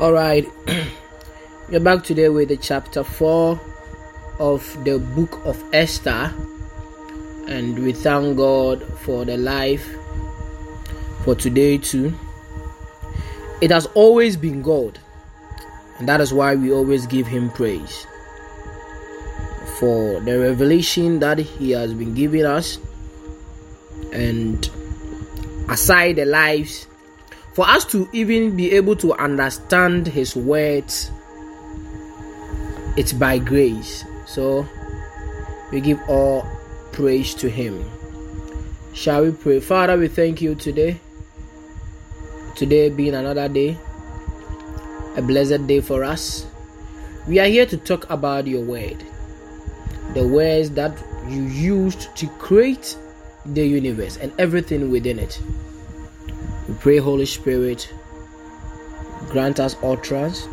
All right, we're back today with the chapter 4 of the book of Esther, and we thank God for the life for today, too. It has always been God, and that is why we always give Him praise for the revelation that He has been giving us, and aside the lives for us to even be able to understand his words it's by grace. So we give all praise to him. Shall we pray? Father we thank you today. Today being another day a blessed day for us. We are here to talk about your word. The words that you used to create the universe and everything within it pray, Holy Spirit, grant us utterance,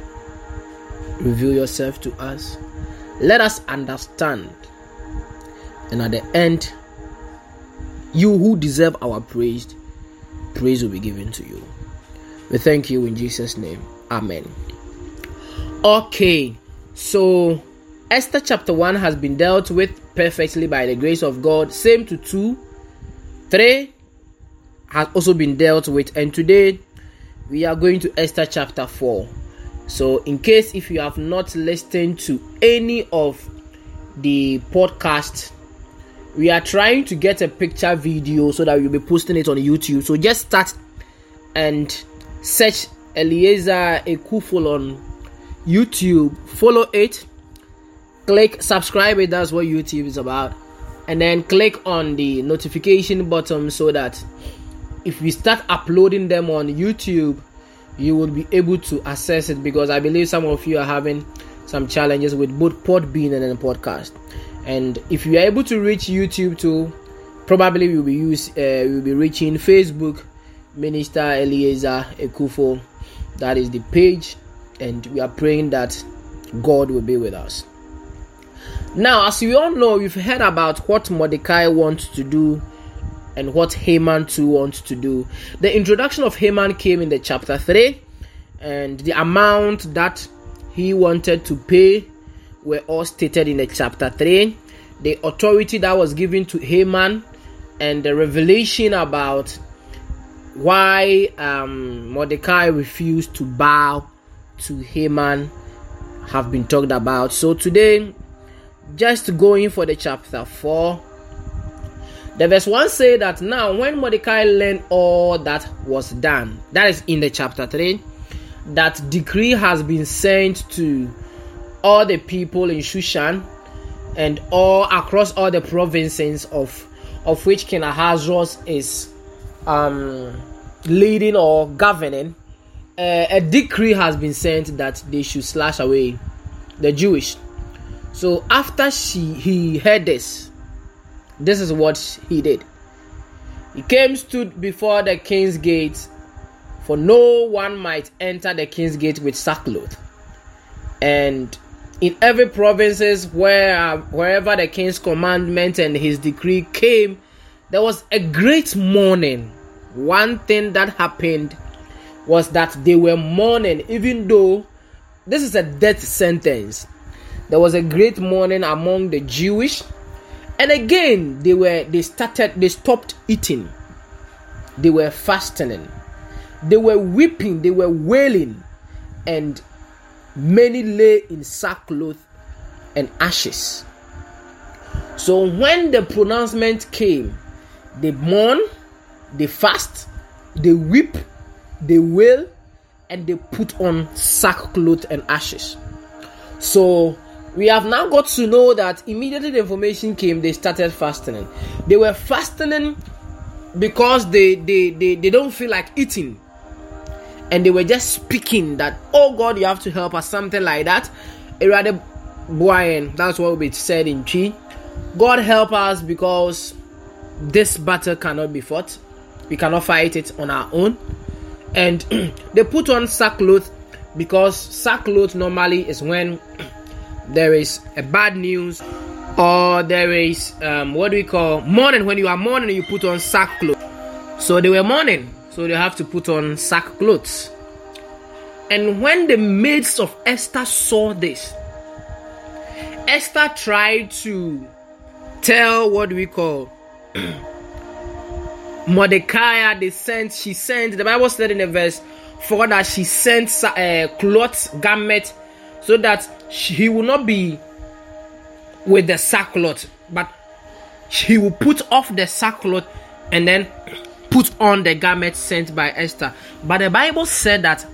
reveal yourself to us, let us understand, and at the end, you who deserve our praise, praise will be given to you. We thank you in Jesus' name. Amen. Okay, so Esther chapter 1 has been dealt with perfectly by the grace of God. Same to 2, 3, has also been dealt with. And today we are going to Esther chapter 4 so in case if you have not listened to any of the podcast we are trying to get a picture video so that we'll be posting it on YouTube. So just start and search Eliezer Ekuful on YouTube. Follow it. Click subscribe it. That's what YouTube is about. And then click on the notification button so that if we start uploading them on YouTube, you will be able to access it because I believe some of you are having some challenges with both Podbean and then podcast. And if you are able to reach YouTube too, probably we will be use uh, will be reaching Facebook Minister Eliezer Ekufo. That is the page, and we are praying that God will be with us. Now, as we all know, we've heard about what Mordecai wants to do and what Haman too wants to do. The introduction of Haman came in the chapter 3, and the amount that he wanted to pay were all stated in the chapter 3. The authority that was given to Haman and the revelation about why um, Mordecai refused to bow to Haman have been talked about. So today, just going for the chapter 4 the verse 1 say that now when Mordecai learned all that was done, that is in the chapter 3, that decree has been sent to all the people in Shushan and all across all the provinces of of which King Ahasuerus is um, leading or governing. Uh, a decree has been sent that they should slash away the Jewish. So after she he heard this, this is what he did. He came, stood before the king's gate, for no one might enter the king's gate with sackcloth. And in every provinces where wherever the king's commandment and his decree came, there was a great mourning. One thing that happened was that they were mourning, even though this is a death sentence. There was a great mourning among the Jewish and again, they were they started they stopped eating. They were fasting. They were weeping, they were wailing, and many lay in sackcloth and ashes. So when the pronouncement came, they mourn, they fast, they weep, they wail, and they put on sackcloth and ashes. So we have now got to know that immediately the information came, they started fasting. They were fasting because they they, they, they don't feel like eating. And they were just speaking that, oh God, you have to help us, something like that. rather Brian, that's what we said in Twi. God help us because this battle cannot be fought. We cannot fight it on our own. And they put on sackcloth because sackcloth normally is when there is a bad news or there is um, what do we call mourning when you are mourning you put on sackcloth so they were mourning so they have to put on sackcloths And when the maids of Esther saw this, Esther tried to tell what do we call Mordecai. They sent, she sent, the Bible said in the verse for that she sent uh, cloth garment so that he will not be with the sackcloth, but he will put off the sackcloth and then put on the garment sent by Esther. But the Bible said that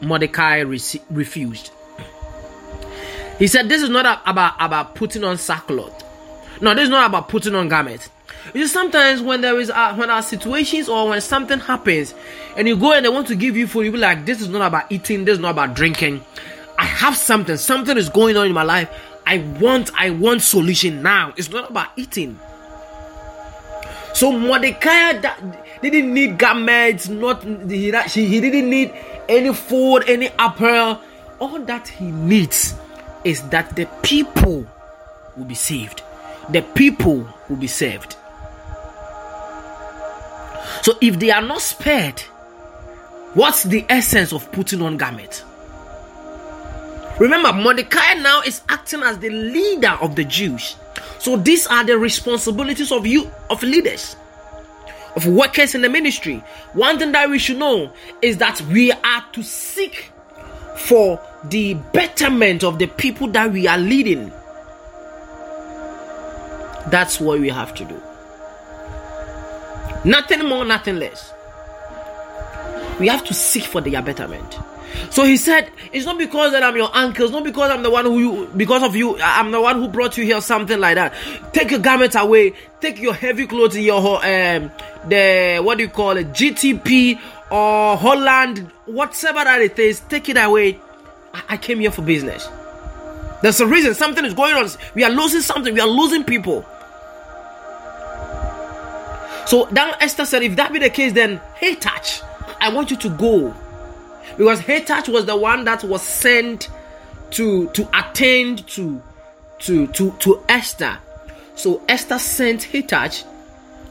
Mordecai re- refused. He said, This is not about, about putting on sackcloth. No, this is not about putting on garments. You sometimes when there is when our situations or when something happens and you go and they want to give you food, you be like, This is not about eating, this is not about drinking. Have something, something is going on in my life. I want, I want solution now. It's not about eating. So Mordecai that didn't need garments, not he, he didn't need any food, any apparel. All that he needs is that the people will be saved. The people will be saved. So if they are not spared, what's the essence of putting on garment? Remember, Mordecai now is acting as the leader of the Jews. So these are the responsibilities of you, of leaders, of workers in the ministry. One thing that we should know is that we are to seek for the betterment of the people that we are leading. That's what we have to do. Nothing more, nothing less. We have to seek for their betterment. So he said, It's not because that I'm your uncle, it's not because I'm the one who you, because of you, I'm the one who brought you here, something like that. Take your garment away, take your heavy clothes, in your, um, the, what do you call it, GTP or Holland, whatever that it is, take it away. I, I came here for business. There's a reason, something is going on. We are losing something, we are losing people. So then Esther said, If that be the case, then Hathach, I want you to go because Hathach was the one that was sent to to attend to to to to Esther. So Esther sent Hathach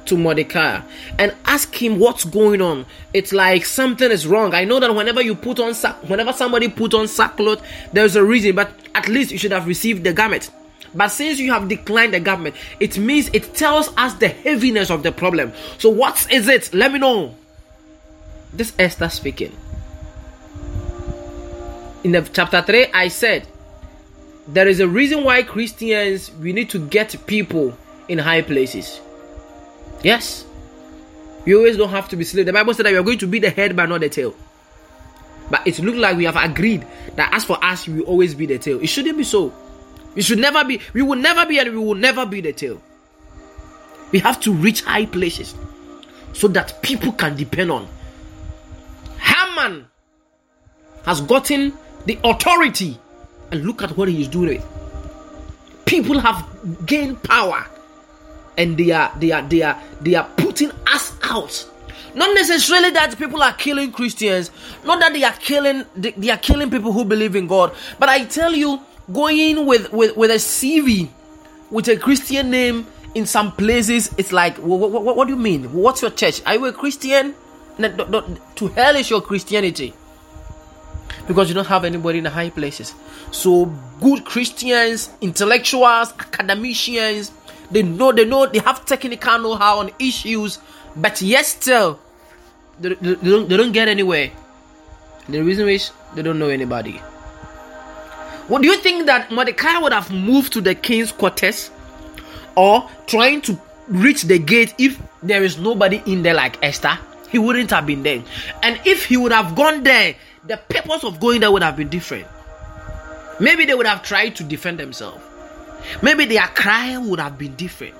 to Mordecai and ask him what's going on. It's like something is wrong. I know that whenever you put on sack, whenever somebody put on sackcloth, there's a reason, but at least you should have received the garment. But since you have declined the garment, it means it tells us the heaviness of the problem. So what is it? Let me know. This Esther speaking in the chapter 3 i said there is a reason why christians we need to get people in high places. Yes. We always don't have to be slave the bible said that we are going to be the head but not the tail. But it looks like we have agreed that as for us we will always be the tail. It shouldn't be so. We should never be we will never be and we will never be the tail. We have to reach high places so that people can depend on. Haman has gotten the authority and look at what he is doing. People have gained power and they are they are they are they are putting us out. Not necessarily that people are killing Christians, not that they are killing they, they are killing people who believe in God, but I tell you, going with with, with a CV with a Christian name in some places, it's like, what, what, what do you mean? What's your church? Are you a Christian? No, no, no, to hell is your Christianity because you don't have anybody in the high places. So good Christians, intellectuals, academicians, they know they know they have technical know-how on issues, but yet still they, they, don't they don't get anywhere. The reason is they don't know anybody. What do you think that Mordecai would have moved to the king's quarters or trying to reach the gate if there is nobody in there like Esther? He wouldn't have been there. And if he would have gone there, the purpose of going there would have been different. Maybe they would have tried to defend themselves. Maybe their cry would have been different.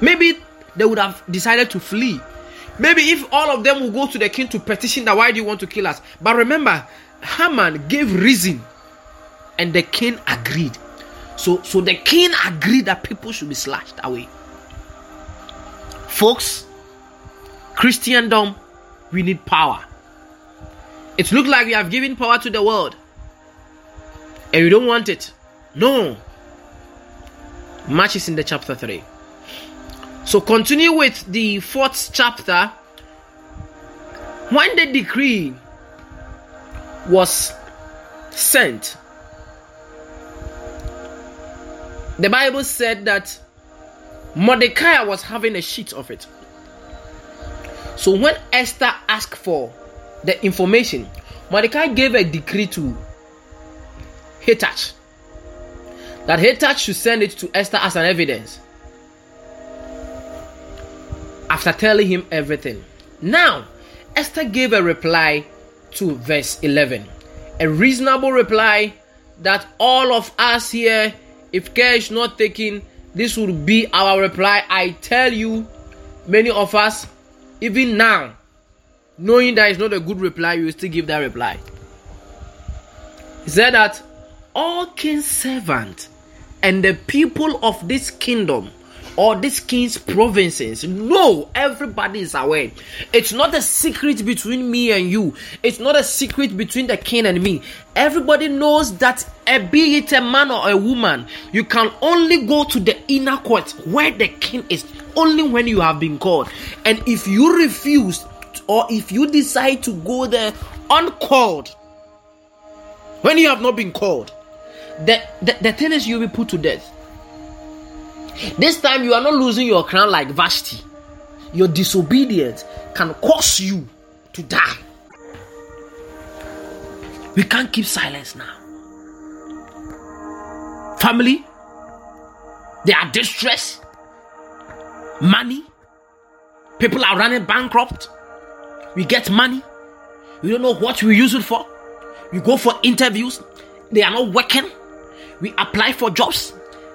Maybe they would have decided to flee. Maybe if all of them will go to the king to petition that why do you want to kill us? But remember, Haman gave reason and the king agreed. So so the king agreed that people should be slashed away. Folks, Christendom, we need power. It looks like we have given power to the world and we don't want it. No. Much is in the chapter 3. So continue with the fourth chapter. When the decree was sent, the Bible said that Mordecai was having a sheet of it. So when Esther asked for the information, Mordecai gave a decree to Hathach that Hathach should send it to Esther as an evidence after telling him everything. Now, Esther gave a reply to verse 11, a reasonable reply that all of us here, if care is not taken, this would be our reply. I tell you, many of us, even now, knowing that it's not a good reply, you still give that reply. He said that all king's servants and the people of this kingdom or this king's provinces. No, everybody is aware. It's not a secret between me and you. It's not a secret between the king and me. Everybody knows that, a, be it a man or a woman, you can only go to the inner court where the king is only when you have been called. And if you refuse or if you decide to go there uncalled, when you have not been called, the, the, the thing is you'll be put to death. This time you are not losing your crown like Vashti. Your disobedience can cause you to die. We can't keep silence now. Family, they are distressed. Money, people are running bankrupt. We get money, we don't know what we use it for. We go for interviews, they are not working. We apply for jobs,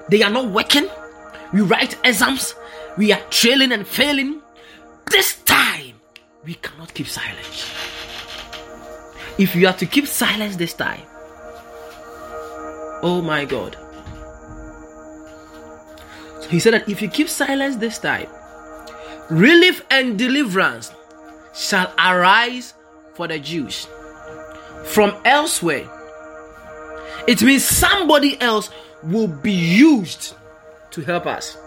they are not working we write exams, we are trailing and failing. This time, we cannot keep silence. If you are to keep silence this time, oh my God. So he said that if you keep silence this time, relief and deliverance shall arise for the Jews from elsewhere. It means somebody else will be used to help us.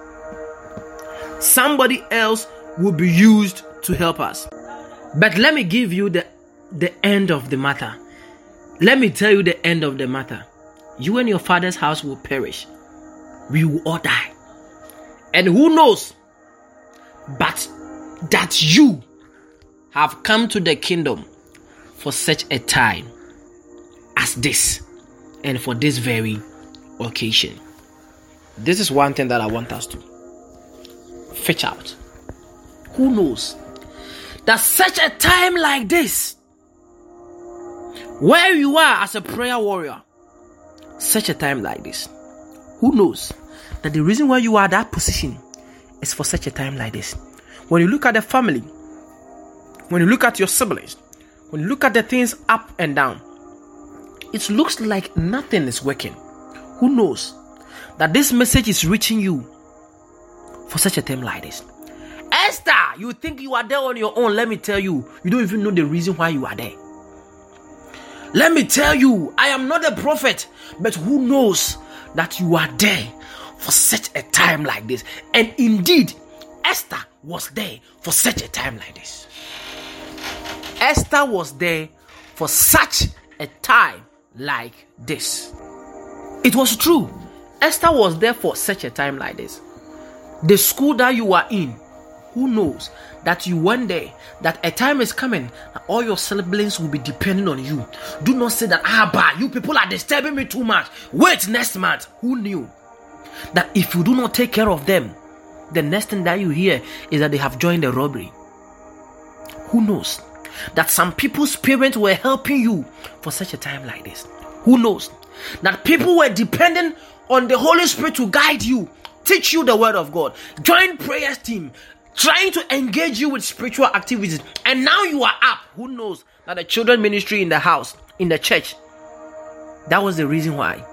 Somebody else will be used to help us. But let me give you the, the end of the matter. Let me tell you the end of the matter. You and your father's house will perish. We will all die. And who knows but that you have come to the kingdom for such a time as this and for this very occasion. This is one thing that I want us to fetch out. Who knows that such a time like this, where you are as a prayer warrior, such a time like this, who knows that the reason why you are that position is for such a time like this. When you look at the family, when you look at your siblings, when you look at the things up and down, it looks like nothing is working. Who knows that this message is reaching you for such a time like this. Esther, you think you are there on your own. Let me tell you, you don't even know the reason why you are there. Let me tell you, I am not a prophet, but who knows that you are there for such a time like this? And indeed, Esther was there for such a time like this. Esther was there for such a time like this. It was true. Esther was there for such a time like this. The school that you are in, who knows that you one day that a time is coming that all your siblings will be depending on you. Do not say that ah bah you people are disturbing me too much. Wait next month. Who knew that if you do not take care of them, the next thing that you hear is that they have joined the robbery. Who knows that some people's parents were helping you for such a time like this? Who knows that people were depending on the Holy Spirit to guide you, teach you the word of God. Join prayers team, trying to engage you with spiritual activities. And now you are up. Who knows that the children ministry in the house, in the church, that was the reason why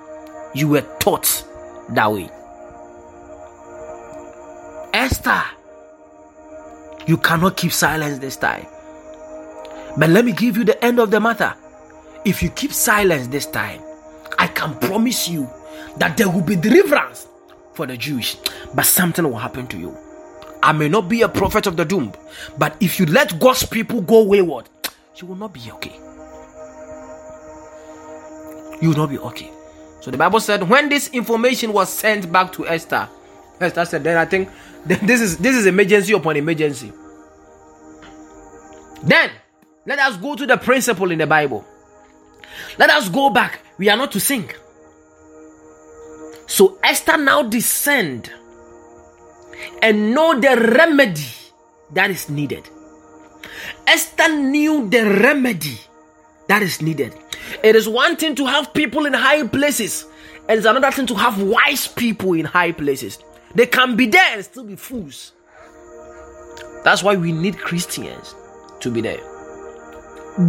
you were taught that way. Esther, you cannot keep silence this time. But let me give you the end of the matter. If you keep silence this time, I can promise you that there will be deliverance for the Jewish, but something will happen to you. I may not be a prophet of the doom, but if you let God's people go wayward, you will not be okay. you will not be okay. So the Bible said when this information was sent back to Esther, Esther said, then I think this is this is emergency upon emergency. Then let us go to the principle in the Bible. Let us go back. We are not to sing. So Esther now descend and know the remedy that is needed. Esther knew the remedy that is needed. It is one thing to have people in high places, and it's another thing to have wise people in high places. They can be there and still be fools. That's why we need Christians to be there.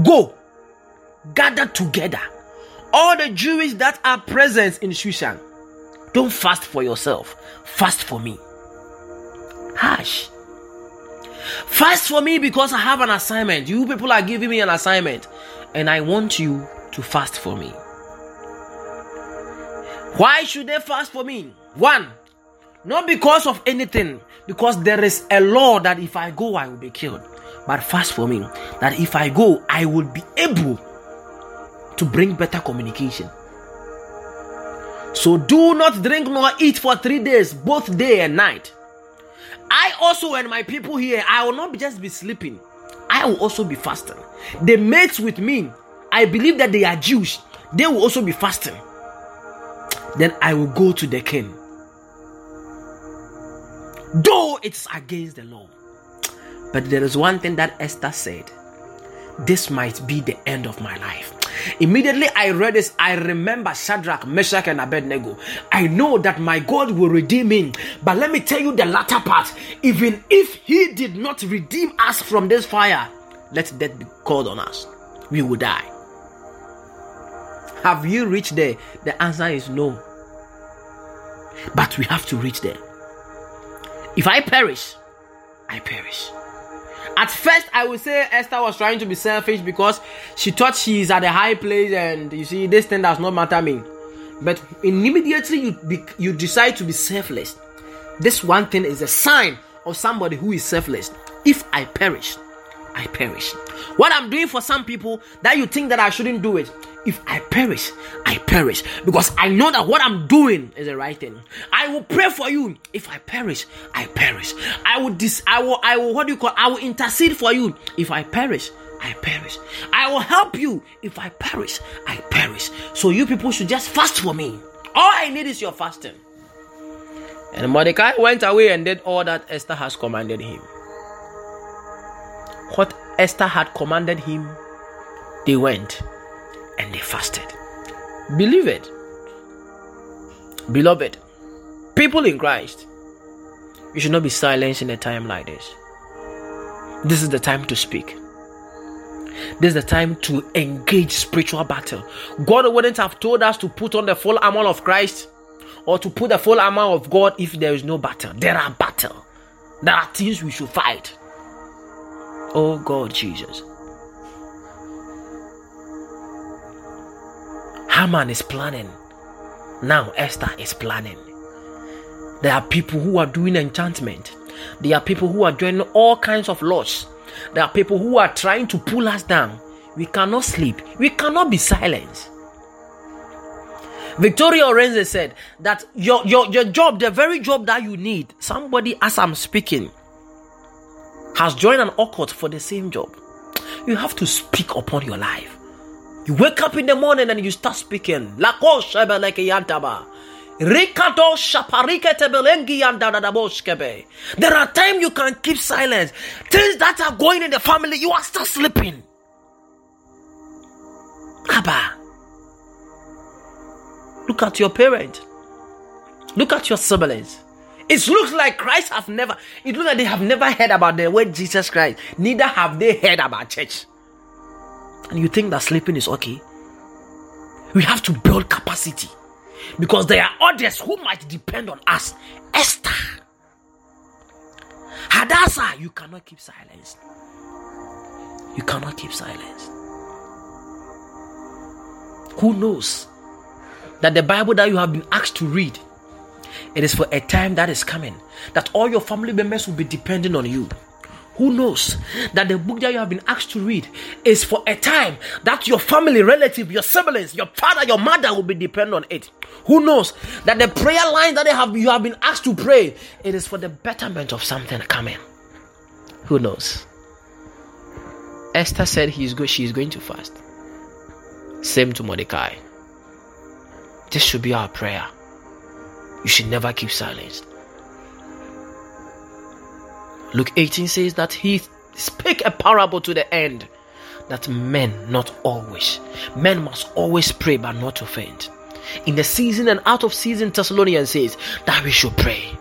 Go, gather together. All the Jews that are present in Shushan, don't fast for yourself, fast for me. Hush. Fast for me because I have an assignment. You people are giving me an assignment, and I want you to fast for me. Why should they fast for me? One, not because of anything, because there is a law that if I go, I will be killed. But fast for me, that if I go, I will be able to bring better communication. So do not drink nor eat for three days, both day and night. I also and my people here, I will not just be sleeping. I will also be fasting. They mate with me. I believe that they are Jews. They will also be fasting. Then I will go to the king. Though it's against the law. But there is one thing that Esther said this might be the end of my life. Immediately I read this, I remember Shadrach, Meshach, and Abednego. I know that my God will redeem me. But let me tell you the latter part. Even if He did not redeem us from this fire, let death be called on us. We will die. Have you reached there? The answer is no. But we have to reach there. If I perish, I perish. At first, I would say Esther was trying to be selfish because she thought she is at a high place, and you see, this thing does not matter me. But immediately you be, you decide to be selfless. This one thing is a sign of somebody who is selfless. If I perish, I perish. What I'm doing for some people that you think that I shouldn't do it, if I perish, I perish because I know that what I'm doing is the right thing. I will pray for you. If I perish, I perish. I will dis I will I will what do you call I will intercede for you. If I perish, I perish. I will help you. If I perish, I perish. So you people should just fast for me. All I need is your fasting. And Mordecai went away and did all that Esther has commanded him. What Esther had commanded him, they went and they fasted. Believe it. Beloved, people in Christ, you should not be silenced in a time like this. This is the time to speak. This is the time to engage spiritual battle. God wouldn't have told us to put on the full armor of Christ or to put the full armor of God if there is no battle. There are battle. There are things we should fight. Oh God, Jesus. Haman is planning. Now Esther is planning. There are people who are doing enchantment. There are people who are doing all kinds of laws. There are people who are trying to pull us down. We cannot sleep. We cannot be silenced. Victoria Orenge said that your, your, your job, the very job that you need, somebody as I'm speaking has joined an occult for the same job. You have to speak upon your life. You wake up in the morning and you start speaking. There are times you can keep silence. Things that are going in the family, you are still sleeping. Abba. Look at your parents. Look at your siblings. It looks like Christ have never, it looks like they have never heard about the word Jesus Christ. Neither have they heard about church and you think that sleeping is okay, we have to build capacity because there are others who might depend on us. Esther, Hadassah, you cannot keep silence. You cannot keep silence. Who knows that the Bible that you have been asked to read, it is for a time that is coming that all your family members will be depending on you. Who knows that the book that you have been asked to read is for a time that your family, relative, your siblings, your father, your mother will be dependent on it. Who knows that the prayer line that they have you have been asked to pray, it is for the betterment of something coming. Who knows? Esther said he's go, she is going to fast. Same to Mordecai. This should be our prayer. You should never keep silence. Luke 18 says that he spake a parable to the end that men not always men must always pray but not to faint in the season and out of season thessalonians says that we should pray.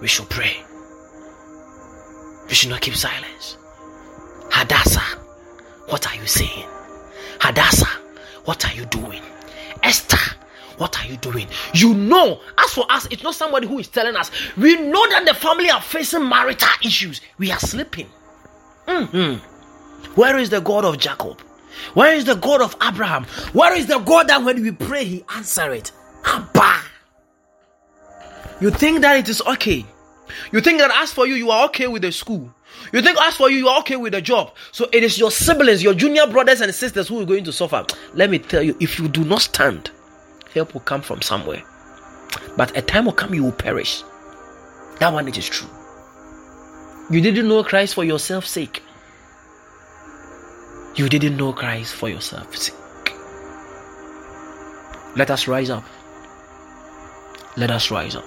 We should pray. We should not keep silence. Hadassah what are you saying? Hadassah what are you doing? Esther what are you doing? You know, as for us, it's not somebody who is telling us. We know that the family are facing marital issues. We are sleeping. Mm-hmm. Where is the God of Jacob? Where is the God of Abraham? Where is the God that when we pray, He answer it? Abba. You think that it is okay? You think that as for you, you are okay with the school. You think as for you, you are okay with the job. So it is your siblings, your junior brothers and sisters who are going to suffer. Let me tell you, if you do not stand, help will come from somewhere. But a time will come you will perish. That one it is true. You didn't know Christ for yourself sake. You didn't know Christ for yourself sake. Let us rise up. Let us rise up.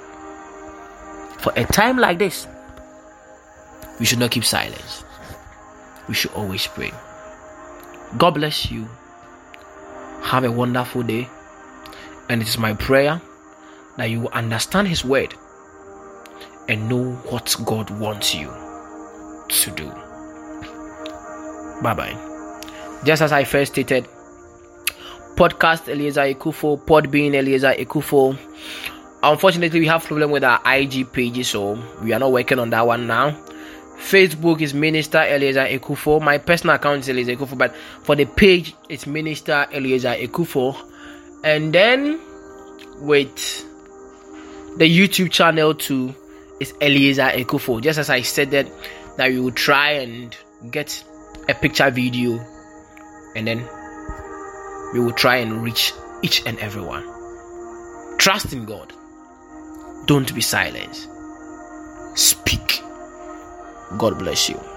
For a time like this, we should not keep silence. We should always pray. God bless you. Have a wonderful day. And it is my prayer that you understand His word and know what God wants you to do. Bye bye. Just as I first stated, podcast Eliezer Ekufo, Podbean Eliezer Ekufo. Unfortunately, we have problem with our IG pages, so we are not working on that one now. Facebook is Minister Eliezer Ekufo. My personal account is Eliezer Ekufo, but for the page, it's Minister Eliezer Ekufo and then with the YouTube channel too is Eliezer Ekufo. Just as I said that that we will try and get a picture video and then we will try and reach each and everyone. Trust in God. Don't be silent. Speak. God bless you.